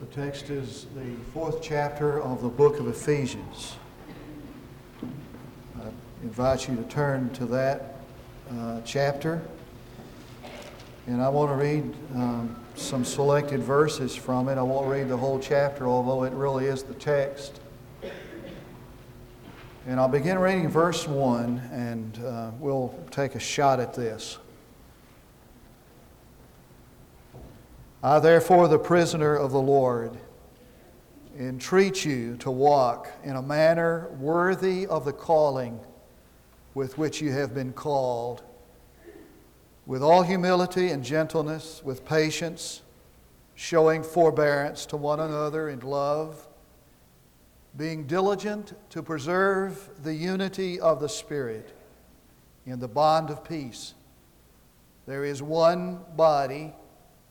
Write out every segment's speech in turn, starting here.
The text is the fourth chapter of the book of Ephesians. I invite you to turn to that uh, chapter. And I want to read um, some selected verses from it. I won't read the whole chapter, although it really is the text. And I'll begin reading verse 1, and uh, we'll take a shot at this. I, therefore, the prisoner of the Lord, entreat you to walk in a manner worthy of the calling with which you have been called, with all humility and gentleness, with patience, showing forbearance to one another in love, being diligent to preserve the unity of the Spirit in the bond of peace. There is one body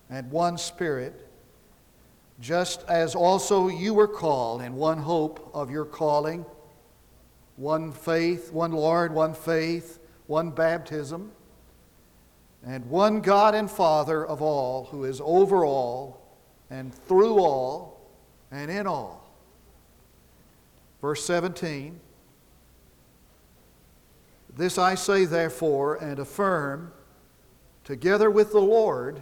and one Spirit, just as also you were called in one hope of your calling, one faith, one Lord, one faith, one baptism, and one God and Father of all, who is over all and through all and in all. Verse 17 This I say, therefore, and affirm, together with the Lord,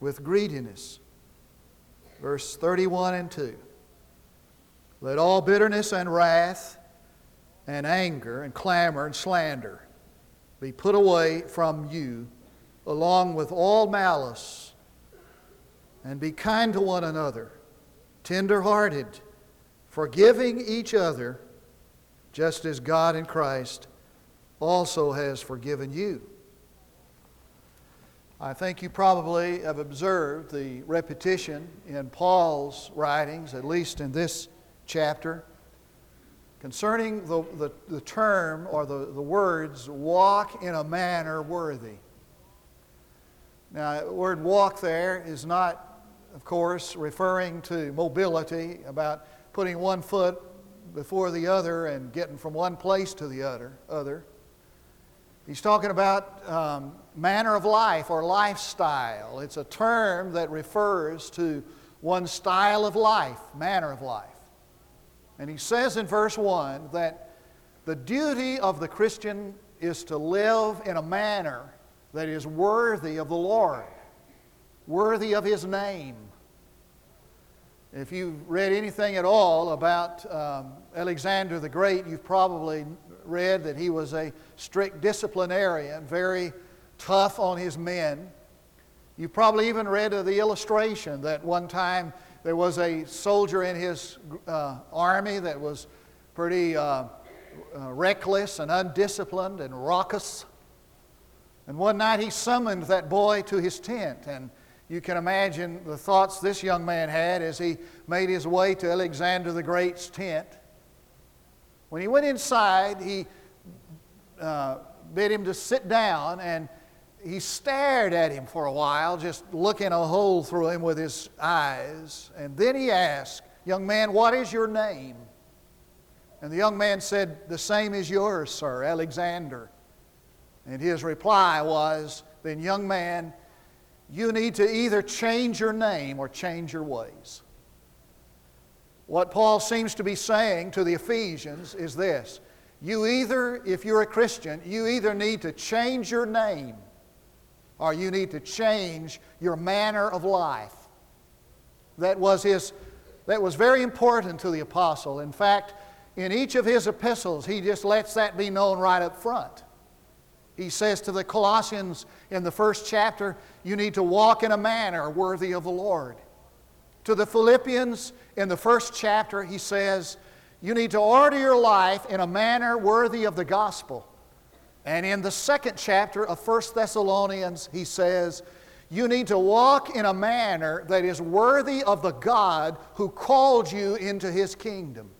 with greediness. Verse 31 and 2. Let all bitterness and wrath and anger and clamor and slander be put away from you, along with all malice, and be kind to one another, tender hearted, forgiving each other, just as God in Christ also has forgiven you. I think you probably have observed the repetition in Paul's writings, at least in this chapter, concerning the, the, the, term or the, the words walk in a manner worthy. Now, the word walk there is not, of course, referring to mobility, about putting one foot before the other and getting from one place to the other. other. He's talking about um, manner of life or lifestyle. It's a term that refers to one's style of life, manner of life. And he says in verse 1 that the duty of the Christian is to live in a manner that is worthy of the Lord, worthy of His name. If you've read anything at all about um, Alexander the Great, you've probably read that he was a strict disciplinarian, very tough on his men. You probably even read of the illustration that one time there was a soldier in his uh, army that was pretty uh, uh, reckless and undisciplined and raucous. And one night he summoned that boy to his tent. And you can imagine the thoughts this young man had as he made his way to Alexander the Great's tent. When he went inside, he uh, bid him to sit down and he stared at him for a while, just looking a hole through him with his eyes. And then he asked, Young man, what is your name? And the young man said, The same as yours, sir, Alexander. And his reply was, Then, young man, you need to either change your name or change your ways. What Paul seems to be saying to the Ephesians is this You either, if you're a Christian, you either need to change your name or you need to change your manner of life. That was, his, that was very important to the apostle. In fact, in each of his epistles, he just lets that be known right up front. He says to the Colossians in the first chapter, You need to walk in a manner worthy of the Lord. To the Philippians in the first chapter, he says, You need to order your life in a manner worthy of the gospel. And in the second chapter of 1 Thessalonians, he says, You need to walk in a manner that is worthy of the God who called you into his kingdom.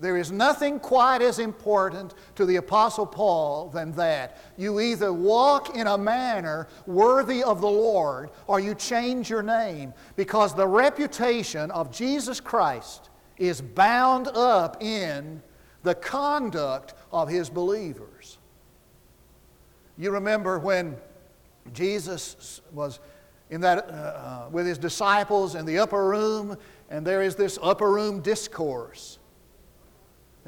There is nothing quite as important to the Apostle Paul than that. You either walk in a manner worthy of the Lord or you change your name because the reputation of Jesus Christ is bound up in the conduct of his believers. You remember when Jesus was in that, uh, uh with his disciples in the upper room, and there is this upper room discourse.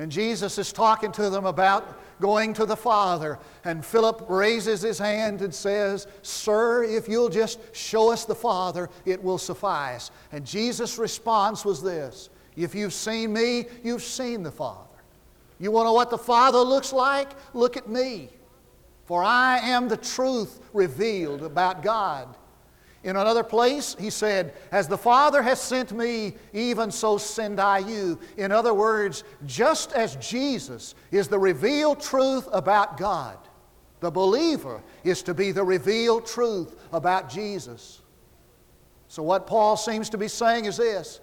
And Jesus is talking to them about going to the Father. And Philip raises his hand and says, Sir, if you'll just show us the Father, it will suffice. And Jesus' response was this If you've seen me, you've seen the Father. You want to know what the Father looks like? Look at me. For I am the truth revealed about God. In another place, he said, As the Father has sent me, even so send I you. In other words, just as Jesus is the revealed truth about God, the believer is to be the revealed truth about Jesus. So, what Paul seems to be saying is this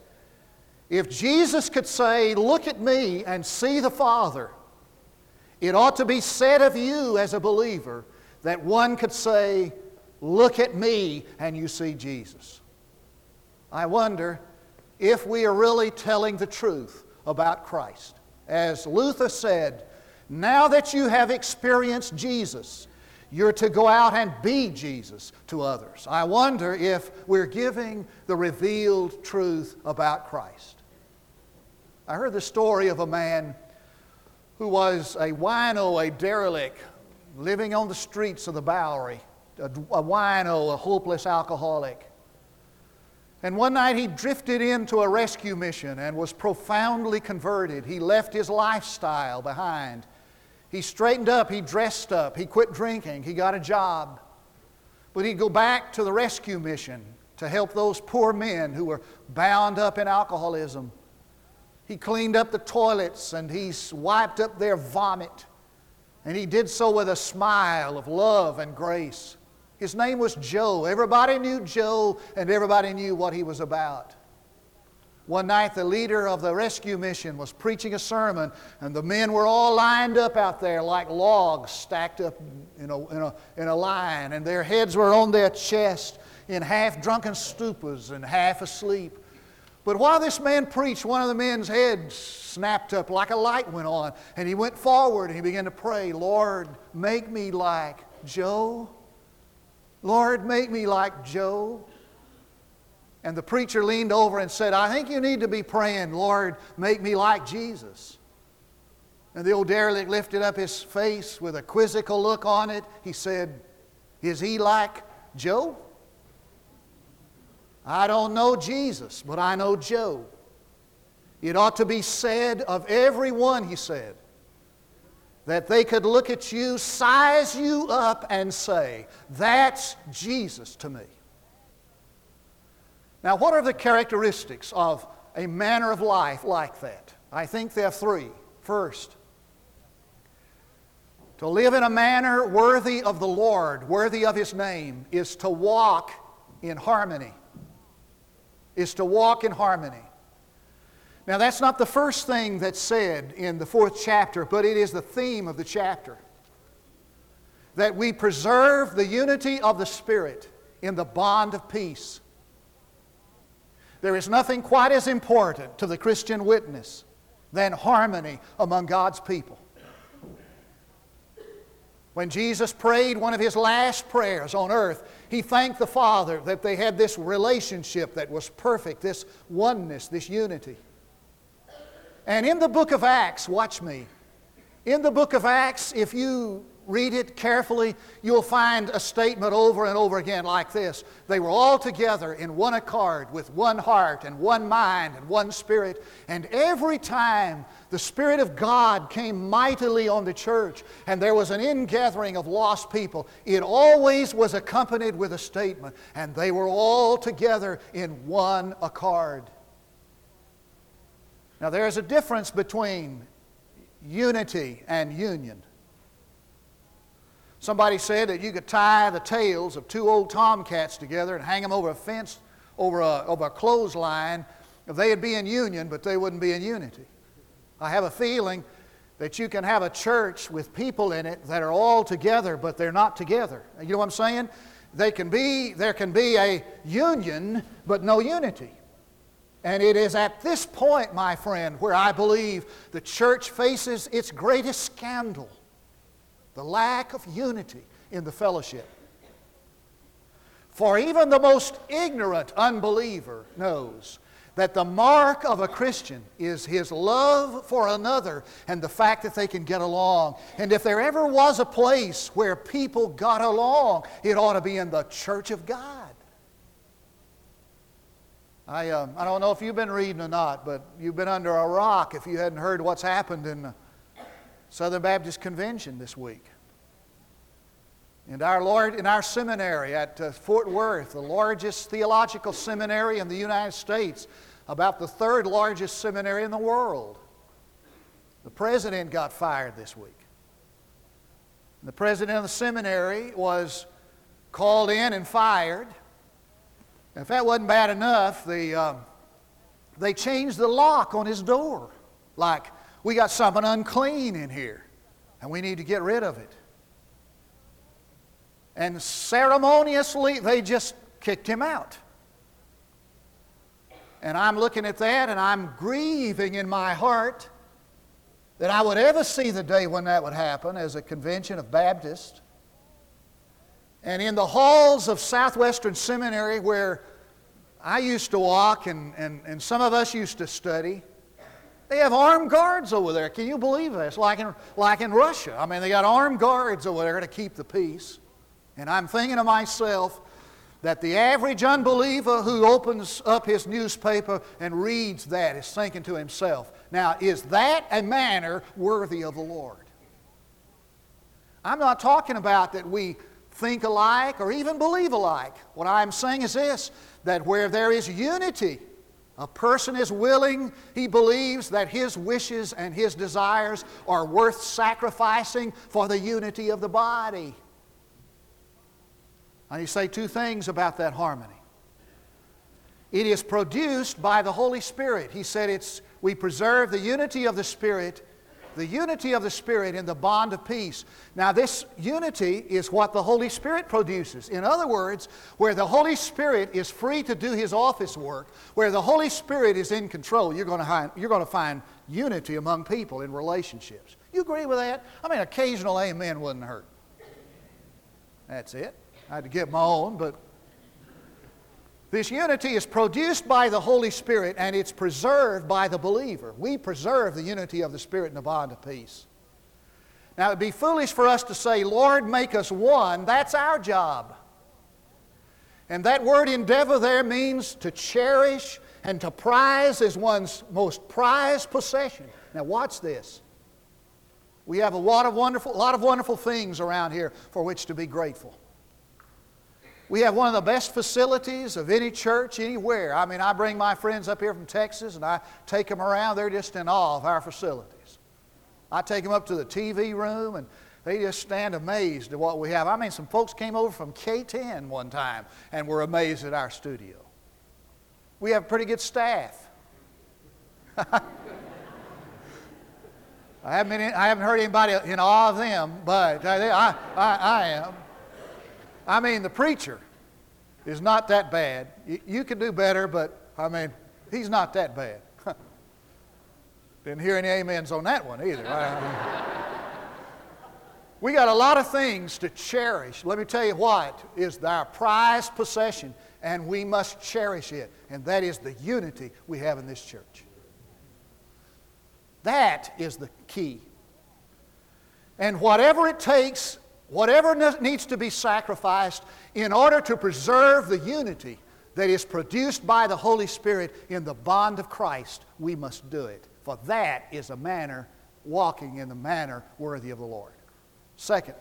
if Jesus could say, Look at me and see the Father, it ought to be said of you as a believer that one could say, Look at me and you see Jesus. I wonder if we are really telling the truth about Christ. As Luther said, now that you have experienced Jesus, you're to go out and be Jesus to others. I wonder if we're giving the revealed truth about Christ. I heard the story of a man who was a wino, a derelict, living on the streets of the Bowery a, a wino, a hopeless alcoholic. And one night he drifted into a rescue mission and was profoundly converted. He left his lifestyle behind. He straightened up, he dressed up, he quit drinking, he got a job. But he'd go back to the rescue mission to help those poor men who were bound up in alcoholism. He cleaned up the toilets and he wiped up their vomit. And he did so with a smile of love and grace. His name was Joe. Everybody knew Joe, and everybody knew what he was about. One night, the leader of the rescue mission was preaching a sermon, and the men were all lined up out there like logs stacked up in a, in a, in a line, and their heads were on their chest in half drunken stupors and half asleep. But while this man preached, one of the men's heads snapped up like a light went on, and he went forward and he began to pray, Lord, make me like Joe. Lord, make me like Joe. And the preacher leaned over and said, I think you need to be praying, Lord, make me like Jesus. And the old derelict lifted up his face with a quizzical look on it. He said, Is he like Joe? I don't know Jesus, but I know Joe. It ought to be said of everyone, he said, that they could look at you, size you up, and say, That's Jesus to me. Now, what are the characteristics of a manner of life like that? I think there are three. First, to live in a manner worthy of the Lord, worthy of His name, is to walk in harmony. Is to walk in harmony. Now, that's not the first thing that's said in the fourth chapter, but it is the theme of the chapter. That we preserve the unity of the Spirit in the bond of peace. There is nothing quite as important to the Christian witness than harmony among God's people. When Jesus prayed one of his last prayers on earth, he thanked the Father that they had this relationship that was perfect, this oneness, this unity. And in the book of Acts, watch me. In the book of Acts, if you read it carefully, you'll find a statement over and over again like this They were all together in one accord, with one heart and one mind and one spirit. And every time the Spirit of God came mightily on the church and there was an ingathering of lost people, it always was accompanied with a statement, and they were all together in one accord. Now, there is a difference between unity and union. Somebody said that you could tie the tails of two old tomcats together and hang them over a fence, over a, over a clothesline. They'd be in union, but they wouldn't be in unity. I have a feeling that you can have a church with people in it that are all together, but they're not together. You know what I'm saying? They can be, there can be a union, but no unity. And it is at this point, my friend, where I believe the church faces its greatest scandal the lack of unity in the fellowship. For even the most ignorant unbeliever knows that the mark of a Christian is his love for another and the fact that they can get along. And if there ever was a place where people got along, it ought to be in the church of God. I, um, I don't know if you've been reading or not, but you've been under a rock if you hadn't heard what's happened in Southern Baptist Convention this week. And our Lord, in our seminary at uh, Fort Worth, the largest theological seminary in the United States, about the third largest seminary in the world. The president got fired this week. The president of the seminary was called in and fired. If that wasn't bad enough, the, um, they changed the lock on his door. Like, we got something unclean in here, and we need to get rid of it. And ceremoniously, they just kicked him out. And I'm looking at that and I'm grieving in my heart that I would ever see the day when that would happen as a convention of Baptists. And in the halls of Southwestern Seminary, where I used to walk and, and, and some of us used to study, they have armed guards over there. Can you believe this? Like in, like in Russia. I mean, they got armed guards over there to keep the peace. And I'm thinking to myself, that the average unbeliever who opens up his newspaper and reads that is thinking to himself, now, is that a manner worthy of the Lord? I'm not talking about that we think alike or even believe alike. What I'm saying is this that where there is unity, a person is willing, he believes that his wishes and his desires are worth sacrificing for the unity of the body. I need say two things about that harmony. It is produced by the Holy Spirit. He said it's we preserve the unity of the Spirit, the unity of the Spirit in the bond of peace. Now, this unity is what the Holy Spirit produces. In other words, where the Holy Spirit is free to do His office work, where the Holy Spirit is in control, you're going to find, you're going to find unity among people in relationships. You agree with that? I mean, occasional amen wouldn't hurt. That's it. I had to get my own, but this unity is produced by the Holy Spirit and it's preserved by the believer. We preserve the unity of the Spirit in the bond of peace. Now, it'd be foolish for us to say, Lord, make us one. That's our job. And that word endeavor there means to cherish and to prize as one's most prized possession. Now, watch this. We have a lot of wonderful, lot of wonderful things around here for which to be grateful. We have one of the best facilities of any church anywhere. I mean, I bring my friends up here from Texas and I take them around. They're just in awe of our facilities. I take them up to the TV room and they just stand amazed at what we have. I mean, some folks came over from KTEN one time and were amazed at our studio. We have pretty good staff. I, haven't been, I haven't heard anybody in awe of them, but uh, I, I, I am. I mean, the preacher is not that bad. You, you can do better, but I mean, he's not that bad. Didn't hear any amens on that one either. we got a lot of things to cherish. Let me tell you what is our prized possession, and we must cherish it, and that is the unity we have in this church. That is the key. And whatever it takes whatever needs to be sacrificed in order to preserve the unity that is produced by the Holy Spirit in the bond of Christ, we must do it. For that is a manner, walking in the manner worthy of the Lord. Second,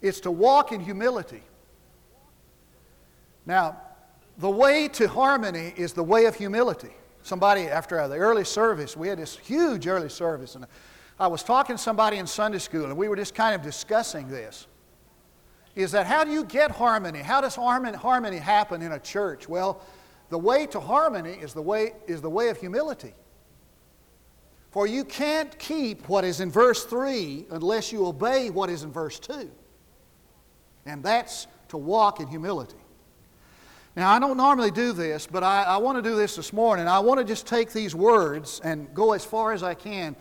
it's to walk in humility. Now, the way to harmony is the way of humility. Somebody, after the early service, we had this huge early service, and I was talking to somebody in Sunday school, and we were just kind of discussing this. Is that how do you get harmony? How does harmony happen in a church? Well, the way to harmony is the way, is the way of humility. For you can't keep what is in verse 3 unless you obey what is in verse 2. And that's to walk in humility. Now, I don't normally do this, but I, I want to do this this morning. I want to just take these words and go as far as I can.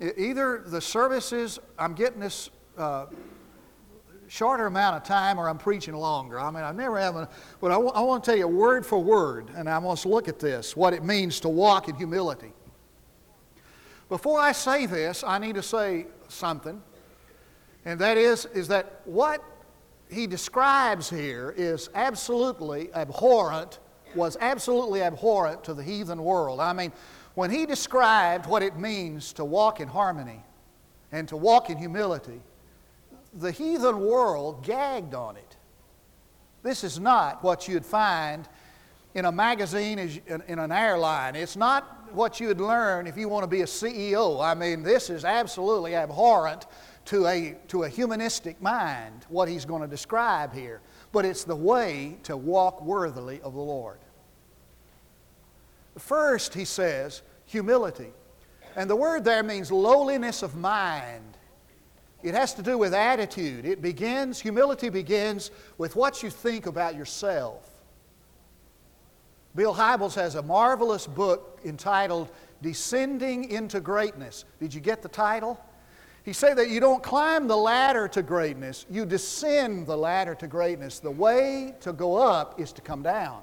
Either the services, I'm getting this uh, shorter amount of time or I'm preaching longer. I mean, I never have, a, but I, w- I want to tell you word for word, and I want to look at this, what it means to walk in humility. Before I say this, I need to say something, and that is, is that what he describes here is absolutely abhorrent, was absolutely abhorrent to the heathen world. I mean, when he described what it means to walk in harmony and to walk in humility, the heathen world gagged on it. This is not what you'd find in a magazine, in an airline. It's not what you'd learn if you want to be a CEO. I mean, this is absolutely abhorrent to a, to a humanistic mind, what he's going to describe here. But it's the way to walk worthily of the Lord. First, he says, humility. And the word there means lowliness of mind. It has to do with attitude. It begins, humility begins with what you think about yourself. Bill Hybels has a marvelous book entitled Descending into Greatness. Did you get the title? He said that you don't climb the ladder to greatness, you descend the ladder to greatness. The way to go up is to come down.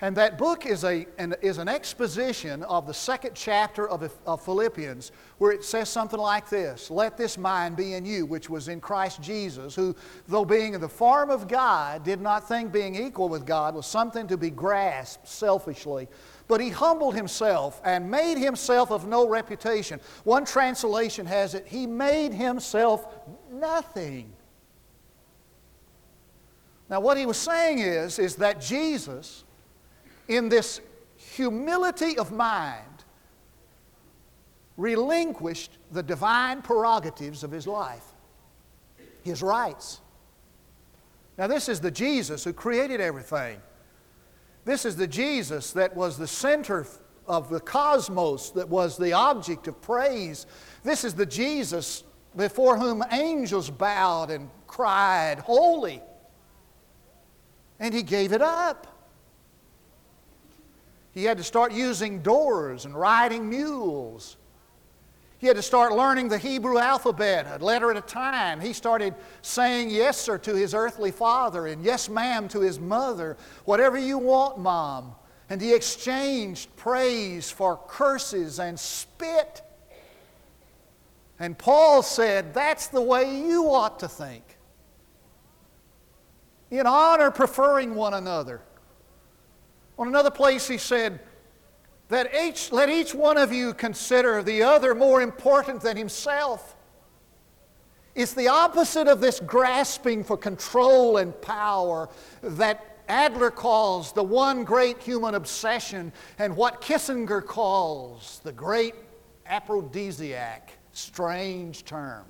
And that book is, a, an, is an exposition of the second chapter of, of Philippians, where it says something like this Let this mind be in you, which was in Christ Jesus, who, though being in the form of God, did not think being equal with God was something to be grasped selfishly, but he humbled himself and made himself of no reputation. One translation has it, He made himself nothing. Now, what he was saying is, is that Jesus, in this humility of mind, relinquished the divine prerogatives of his life, his rights. Now, this is the Jesus who created everything. This is the Jesus that was the center of the cosmos, that was the object of praise. This is the Jesus before whom angels bowed and cried, Holy. And he gave it up. He had to start using doors and riding mules. He had to start learning the Hebrew alphabet a letter at a time. He started saying yes, sir, to his earthly father and yes, ma'am, to his mother. Whatever you want, mom. And he exchanged praise for curses and spit. And Paul said, That's the way you ought to think. In honor, preferring one another. On another place, he said, that each, let each one of you consider the other more important than himself. It's the opposite of this grasping for control and power that Adler calls the one great human obsession and what Kissinger calls the great aphrodisiac. Strange term.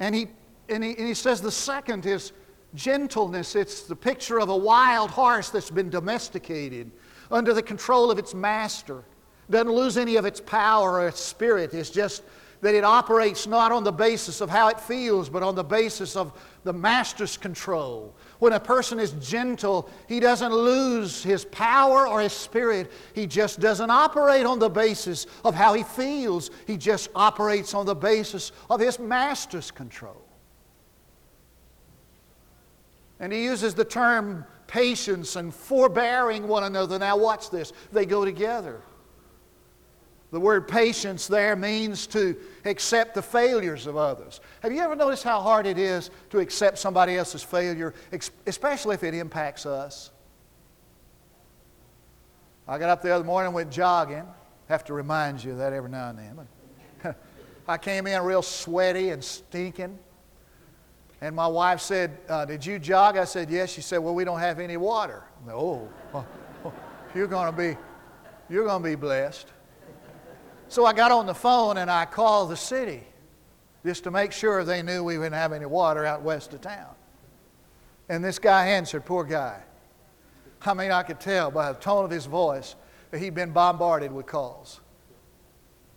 And he, and he, and he says the second is Gentleness, it's the picture of a wild horse that's been domesticated under the control of its master. Doesn't lose any of its power or its spirit. It's just that it operates not on the basis of how it feels, but on the basis of the master's control. When a person is gentle, he doesn't lose his power or his spirit. He just doesn't operate on the basis of how he feels. He just operates on the basis of his master's control. And he uses the term patience and forbearing one another. Now, watch this, they go together. The word patience there means to accept the failures of others. Have you ever noticed how hard it is to accept somebody else's failure, especially if it impacts us? I got up the other morning, and went jogging. Have to remind you of that every now and then. I came in real sweaty and stinking. And my wife said, uh, Did you jog? I said, Yes. She said, Well, we don't have any water. Oh, you're going to be. You're going to be blessed. So I got on the phone and I called the city just to make sure they knew we didn't have any water out west of town. And this guy answered, poor guy. I mean, I could tell by the tone of his voice that he'd been bombarded with calls.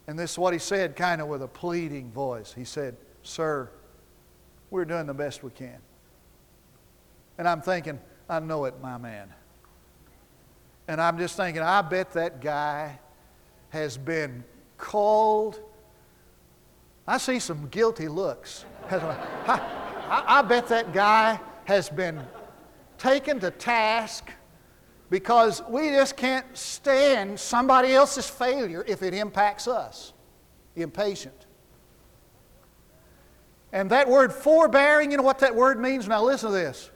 And this is what he said, kind of with a pleading voice. He said, Sir, we're doing the best we can. And I'm thinking, I know it, my man. And I'm just thinking, I bet that guy has been called. I see some guilty looks. I, I, bet that guy has been taken to task because we just can't stand somebody else's failure if it impacts us. Impatient. And that word forbearing, you know what that word means? Now listen to this.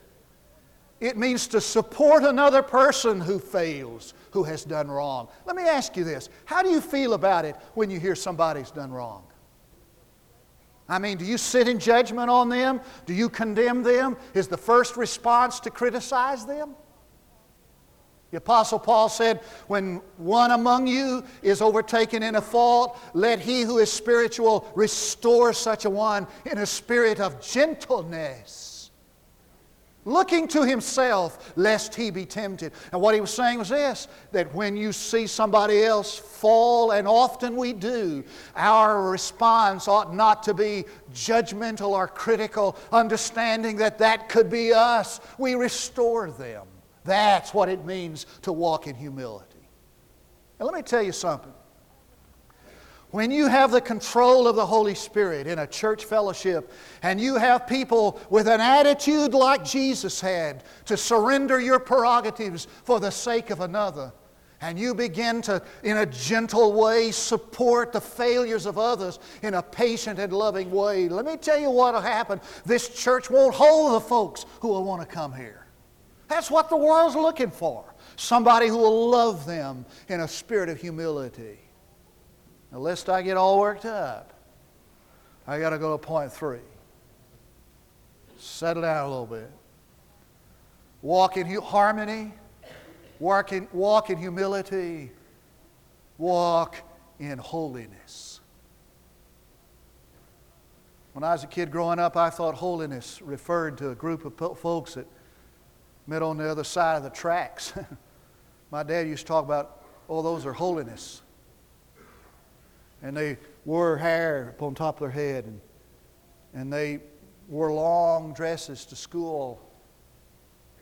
It means to support another person who fails, who has done wrong. Let me ask you this How do you feel about it when you hear somebody's done wrong? I mean, do you sit in judgment on them? Do you condemn them? Is the first response to criticize them? The Apostle Paul said, When one among you is overtaken in a fault, let he who is spiritual restore such a one in a spirit of gentleness looking to himself lest he be tempted. And what he was saying was this that when you see somebody else fall, and often we do, our response ought not to be judgmental or critical, understanding that that could be us. We restore them. That's what it means to walk in humility. And let me tell you something. When you have the control of the Holy Spirit in a church fellowship and you have people with an attitude like Jesus had to surrender your prerogatives for the sake of another, and you begin to, in a gentle way, support the failures of others in a patient and loving way, let me tell you what will happen. This church won't hold the folks who will want to come here. That's what the world's looking for somebody who will love them in a spirit of humility. Now, lest I get all worked up, I got to go to point three. Settle down a little bit. Walk in harmony, walk in, walk in humility, walk in holiness. When I was a kid growing up, I thought holiness referred to a group of folks that met on the other side of the tracks. My dad used to talk about, oh, those are holiness and they wore hair upon top of their head, and, and they wore long dresses to school,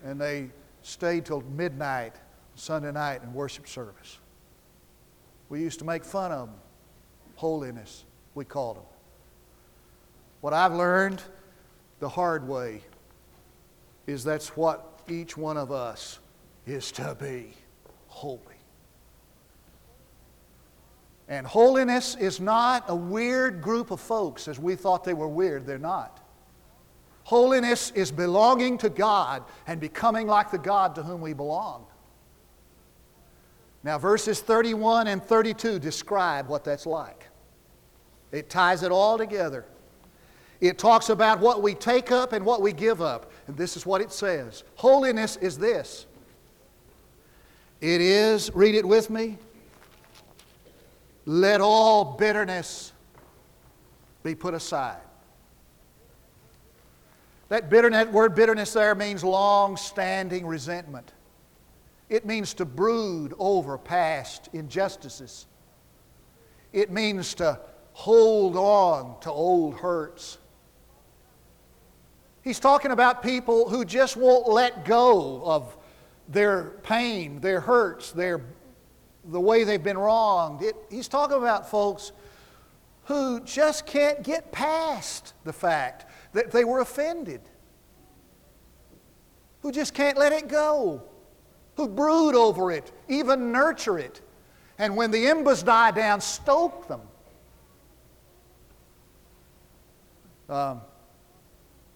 and they stayed till midnight Sunday night in worship service. We used to make fun of them. Holiness, we called them. What I've learned the hard way is that's what each one of us is to be holy. And holiness is not a weird group of folks as we thought they were weird. They're not. Holiness is belonging to God and becoming like the God to whom we belong. Now, verses 31 and 32 describe what that's like. It ties it all together. It talks about what we take up and what we give up. And this is what it says Holiness is this it is, read it with me, let all bitterness be put aside. That bitterness, word bitterness there means long standing resentment. It means to brood over past injustices. It means to hold on to old hurts. He's talking about people who just won't let go of their pain, their hurts, their the way they've been wronged. It, he's talking about folks who just can't get past the fact that they were offended, who just can't let it go, who brood over it, even nurture it, and when the embers die down, stoke them. Um,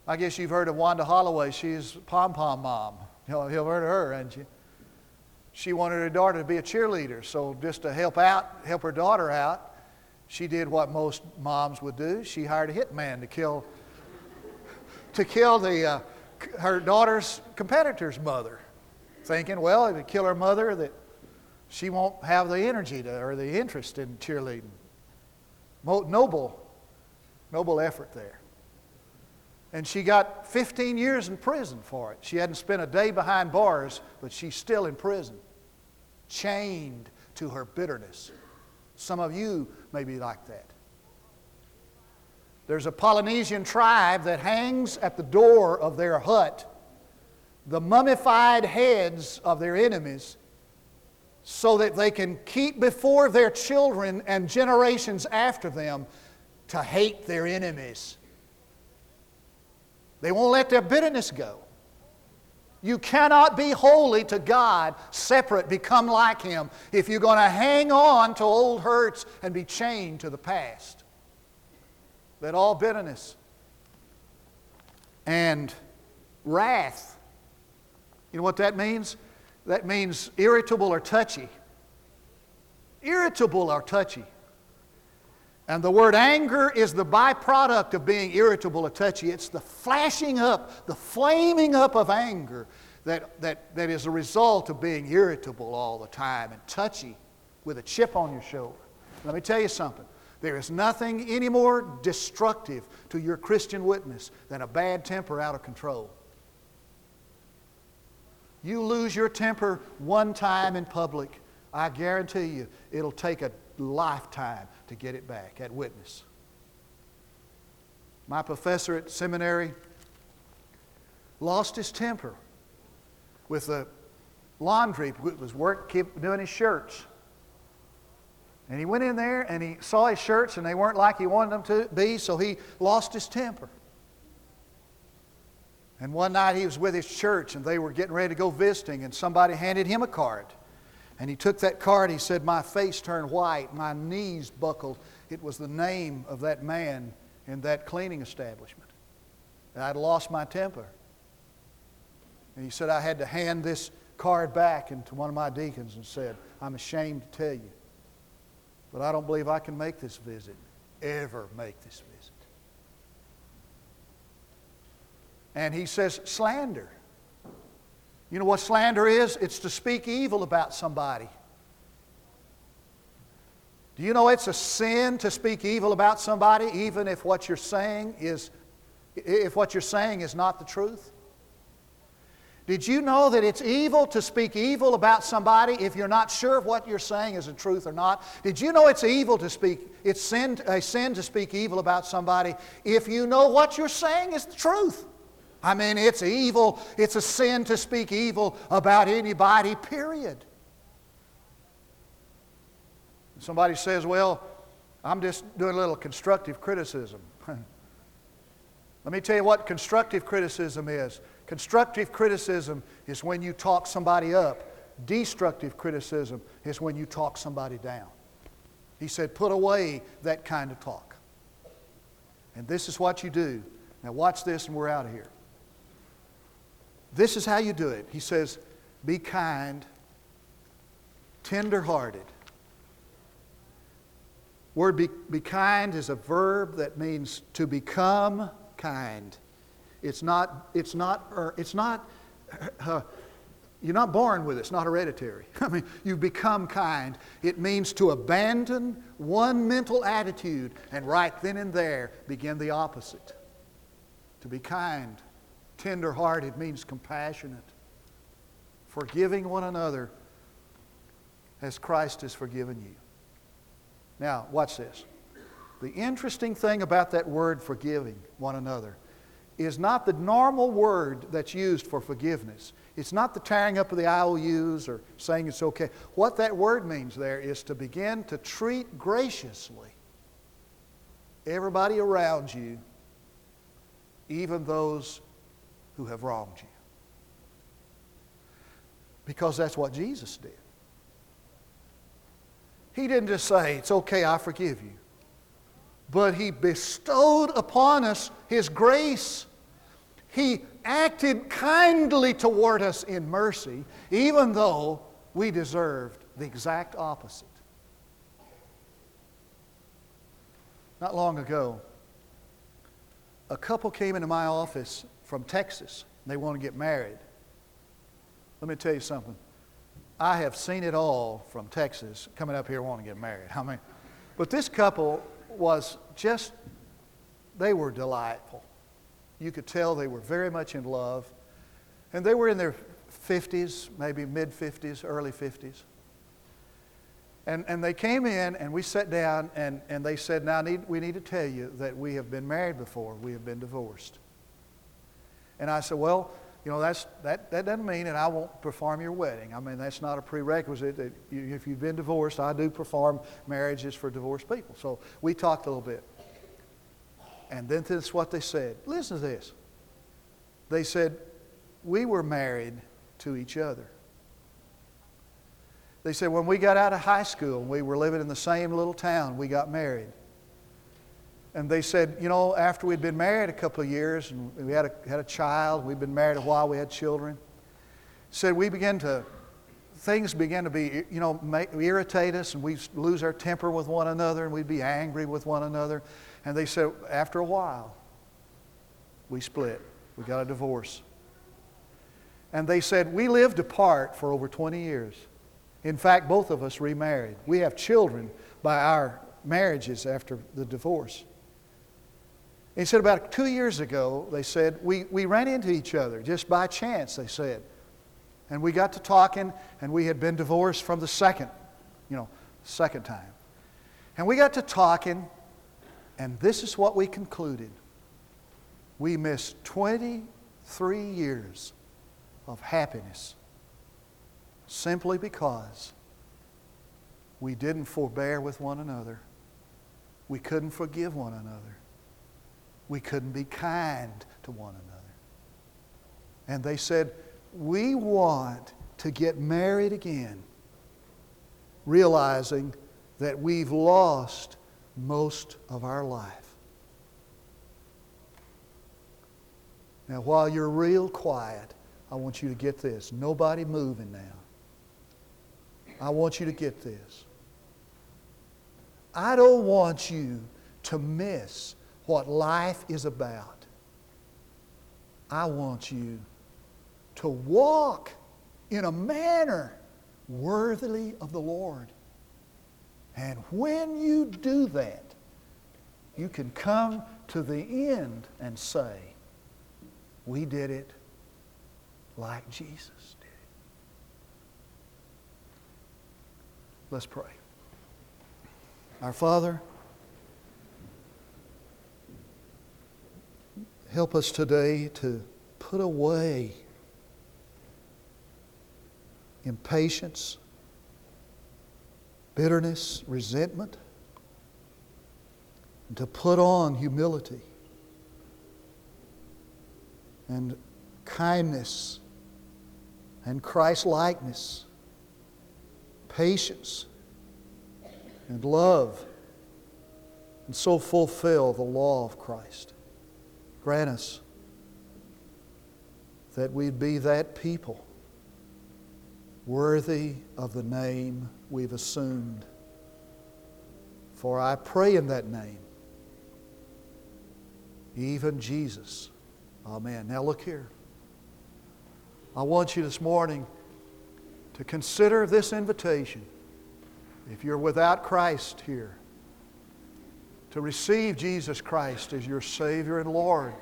I guess you've heard of Wanda Holloway. She's Pom Pom Mom. You'll, you've heard of her, haven't you? she wanted her daughter to be a cheerleader. So, just to help out, help her daughter out, she did what most moms would do. She hired a hitman to kill, to kill the, uh, her daughter's competitor's mother, thinking, well, if you kill her mother, that she won't have the energy to, or the interest in cheerleading. Noble, noble effort there. And she got 15 years in prison for it. She hadn't spent a day behind bars, but she's still in prison, chained to her bitterness. Some of you may be like that. There's a Polynesian tribe that hangs at the door of their hut the mummified heads of their enemies so that they can keep before their children and generations after them to hate their enemies. They won't let their bitterness go. You cannot be holy to God, separate, become like Him, if you're going to hang on to old hurts and be chained to the past. Let all bitterness and wrath, you know what that means? That means irritable or touchy. Irritable or touchy. And the word anger is the byproduct of being irritable or touchy. It's the flashing up, the flaming up of anger that, that, that is a result of being irritable all the time and touchy with a chip on your shoulder. Let me tell you something. There is nothing any more destructive to your Christian witness than a bad temper out of control. You lose your temper one time in public, I guarantee you it'll take a lifetime to get it back at witness. My professor at seminary lost his temper with the laundry, was work, keep doing his shirts. And he went in there and he saw his shirts and they weren't like he wanted them to be, so he lost his temper. And one night he was with his church and they were getting ready to go visiting, and somebody handed him a card. And he took that card, he said, My face turned white, my knees buckled. It was the name of that man in that cleaning establishment. And I'd lost my temper. And he said, I had to hand this card back into one of my deacons and said, I'm ashamed to tell you, but I don't believe I can make this visit, ever make this visit. And he says, slander. You know what slander is? It's to speak evil about somebody. Do you know it's a sin to speak evil about somebody, even if what you're saying is, if what you're saying is not the truth? Did you know that it's evil to speak evil about somebody if you're not sure if what you're saying is the truth or not? Did you know it's evil to speak, it's sin, a sin to speak evil about somebody if you know what you're saying is the truth? I mean, it's evil. It's a sin to speak evil about anybody, period. Somebody says, Well, I'm just doing a little constructive criticism. Let me tell you what constructive criticism is. Constructive criticism is when you talk somebody up. Destructive criticism is when you talk somebody down. He said, Put away that kind of talk. And this is what you do. Now, watch this, and we're out of here. This is how you do it. He says, Be kind, tender-hearted. Word be, be kind is a verb that means to become kind. It's not, it's not, er, it's not, uh, you're not born with it. It's not hereditary. I mean, you become kind. It means to abandon one mental attitude and right then and there begin the opposite. To be kind Tenderhearted means compassionate, forgiving one another as Christ has forgiven you. Now, watch this. The interesting thing about that word forgiving one another is not the normal word that's used for forgiveness. It's not the tearing up of the IOUs or saying it's okay. What that word means there is to begin to treat graciously everybody around you, even those who have wronged you. Because that's what Jesus did. He didn't just say, It's okay, I forgive you. But He bestowed upon us His grace. He acted kindly toward us in mercy, even though we deserved the exact opposite. Not long ago, a couple came into my office from Texas. They want to get married. Let me tell you something. I have seen it all from Texas coming up here wanting to get married. I mean, but this couple was just, they were delightful. You could tell they were very much in love. And they were in their 50s, maybe mid 50s, early 50s. And, and they came in and we sat down and, and they said, Now need, we need to tell you that we have been married before, we have been divorced. And I said, Well, you know, that's, that, that doesn't mean that I won't perform your wedding. I mean, that's not a prerequisite. That you, if you've been divorced, I do perform marriages for divorced people. So we talked a little bit. And then this is what they said. Listen to this. They said, We were married to each other. They said, When we got out of high school and we were living in the same little town, we got married. And they said, you know, after we'd been married a couple of years and we had a, had a child, we'd been married a while, we had children, said we began to, things began to be, you know, irritate us and we lose our temper with one another and we'd be angry with one another. And they said, after a while, we split. We got a divorce. And they said, we lived apart for over 20 years. In fact, both of us remarried. We have children by our marriages after the divorce. He said, about two years ago, they said, we, we ran into each other just by chance, they said. And we got to talking, and we had been divorced from the second, you know, second time. And we got to talking, and this is what we concluded. We missed 23 years of happiness simply because we didn't forbear with one another. We couldn't forgive one another we couldn't be kind to one another. And they said, We want to get married again, realizing that we've lost most of our life. Now, while you're real quiet, I want you to get this. Nobody moving now. I want you to get this. I don't want you to miss what life is about. I want you to walk in a manner worthily of the Lord. And when you do that, you can come to the end and say, We did it like Jesus did it. Let's pray. Our Father, Help us today to put away impatience, bitterness, resentment, and to put on humility and kindness and Christ likeness, patience and love, and so fulfill the law of Christ. Grant us that we'd be that people worthy of the name we've assumed. For I pray in that name, even Jesus. Amen. Now look here. I want you this morning to consider this invitation. If you're without Christ here, to receive Jesus Christ as your Savior and Lord.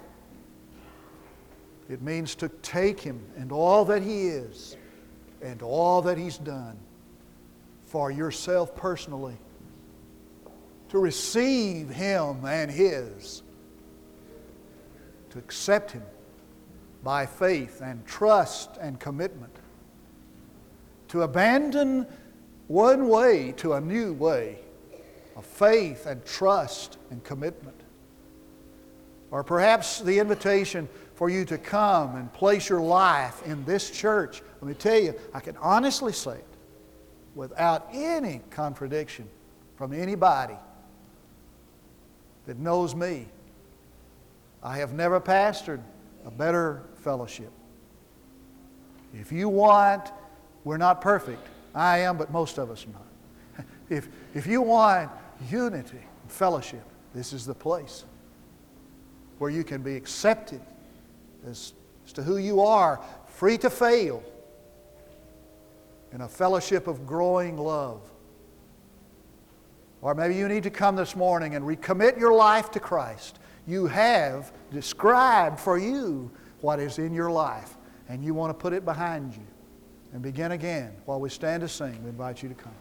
It means to take Him and all that He is and all that He's done for yourself personally. To receive Him and His. To accept Him by faith and trust and commitment. To abandon one way to a new way of faith and trust and commitment. Or perhaps the invitation for you to come and place your life in this church. Let me tell you, I can honestly say it without any contradiction from anybody that knows me. I have never pastored a better fellowship. If you want, we're not perfect. I am, but most of us not. If, if you want unity and fellowship, this is the place where you can be accepted as, as to who you are, free to fail, in a fellowship of growing love. Or maybe you need to come this morning and recommit your life to Christ. You have described for you what is in your life, and you want to put it behind you and begin again while we stand to sing. We invite you to come.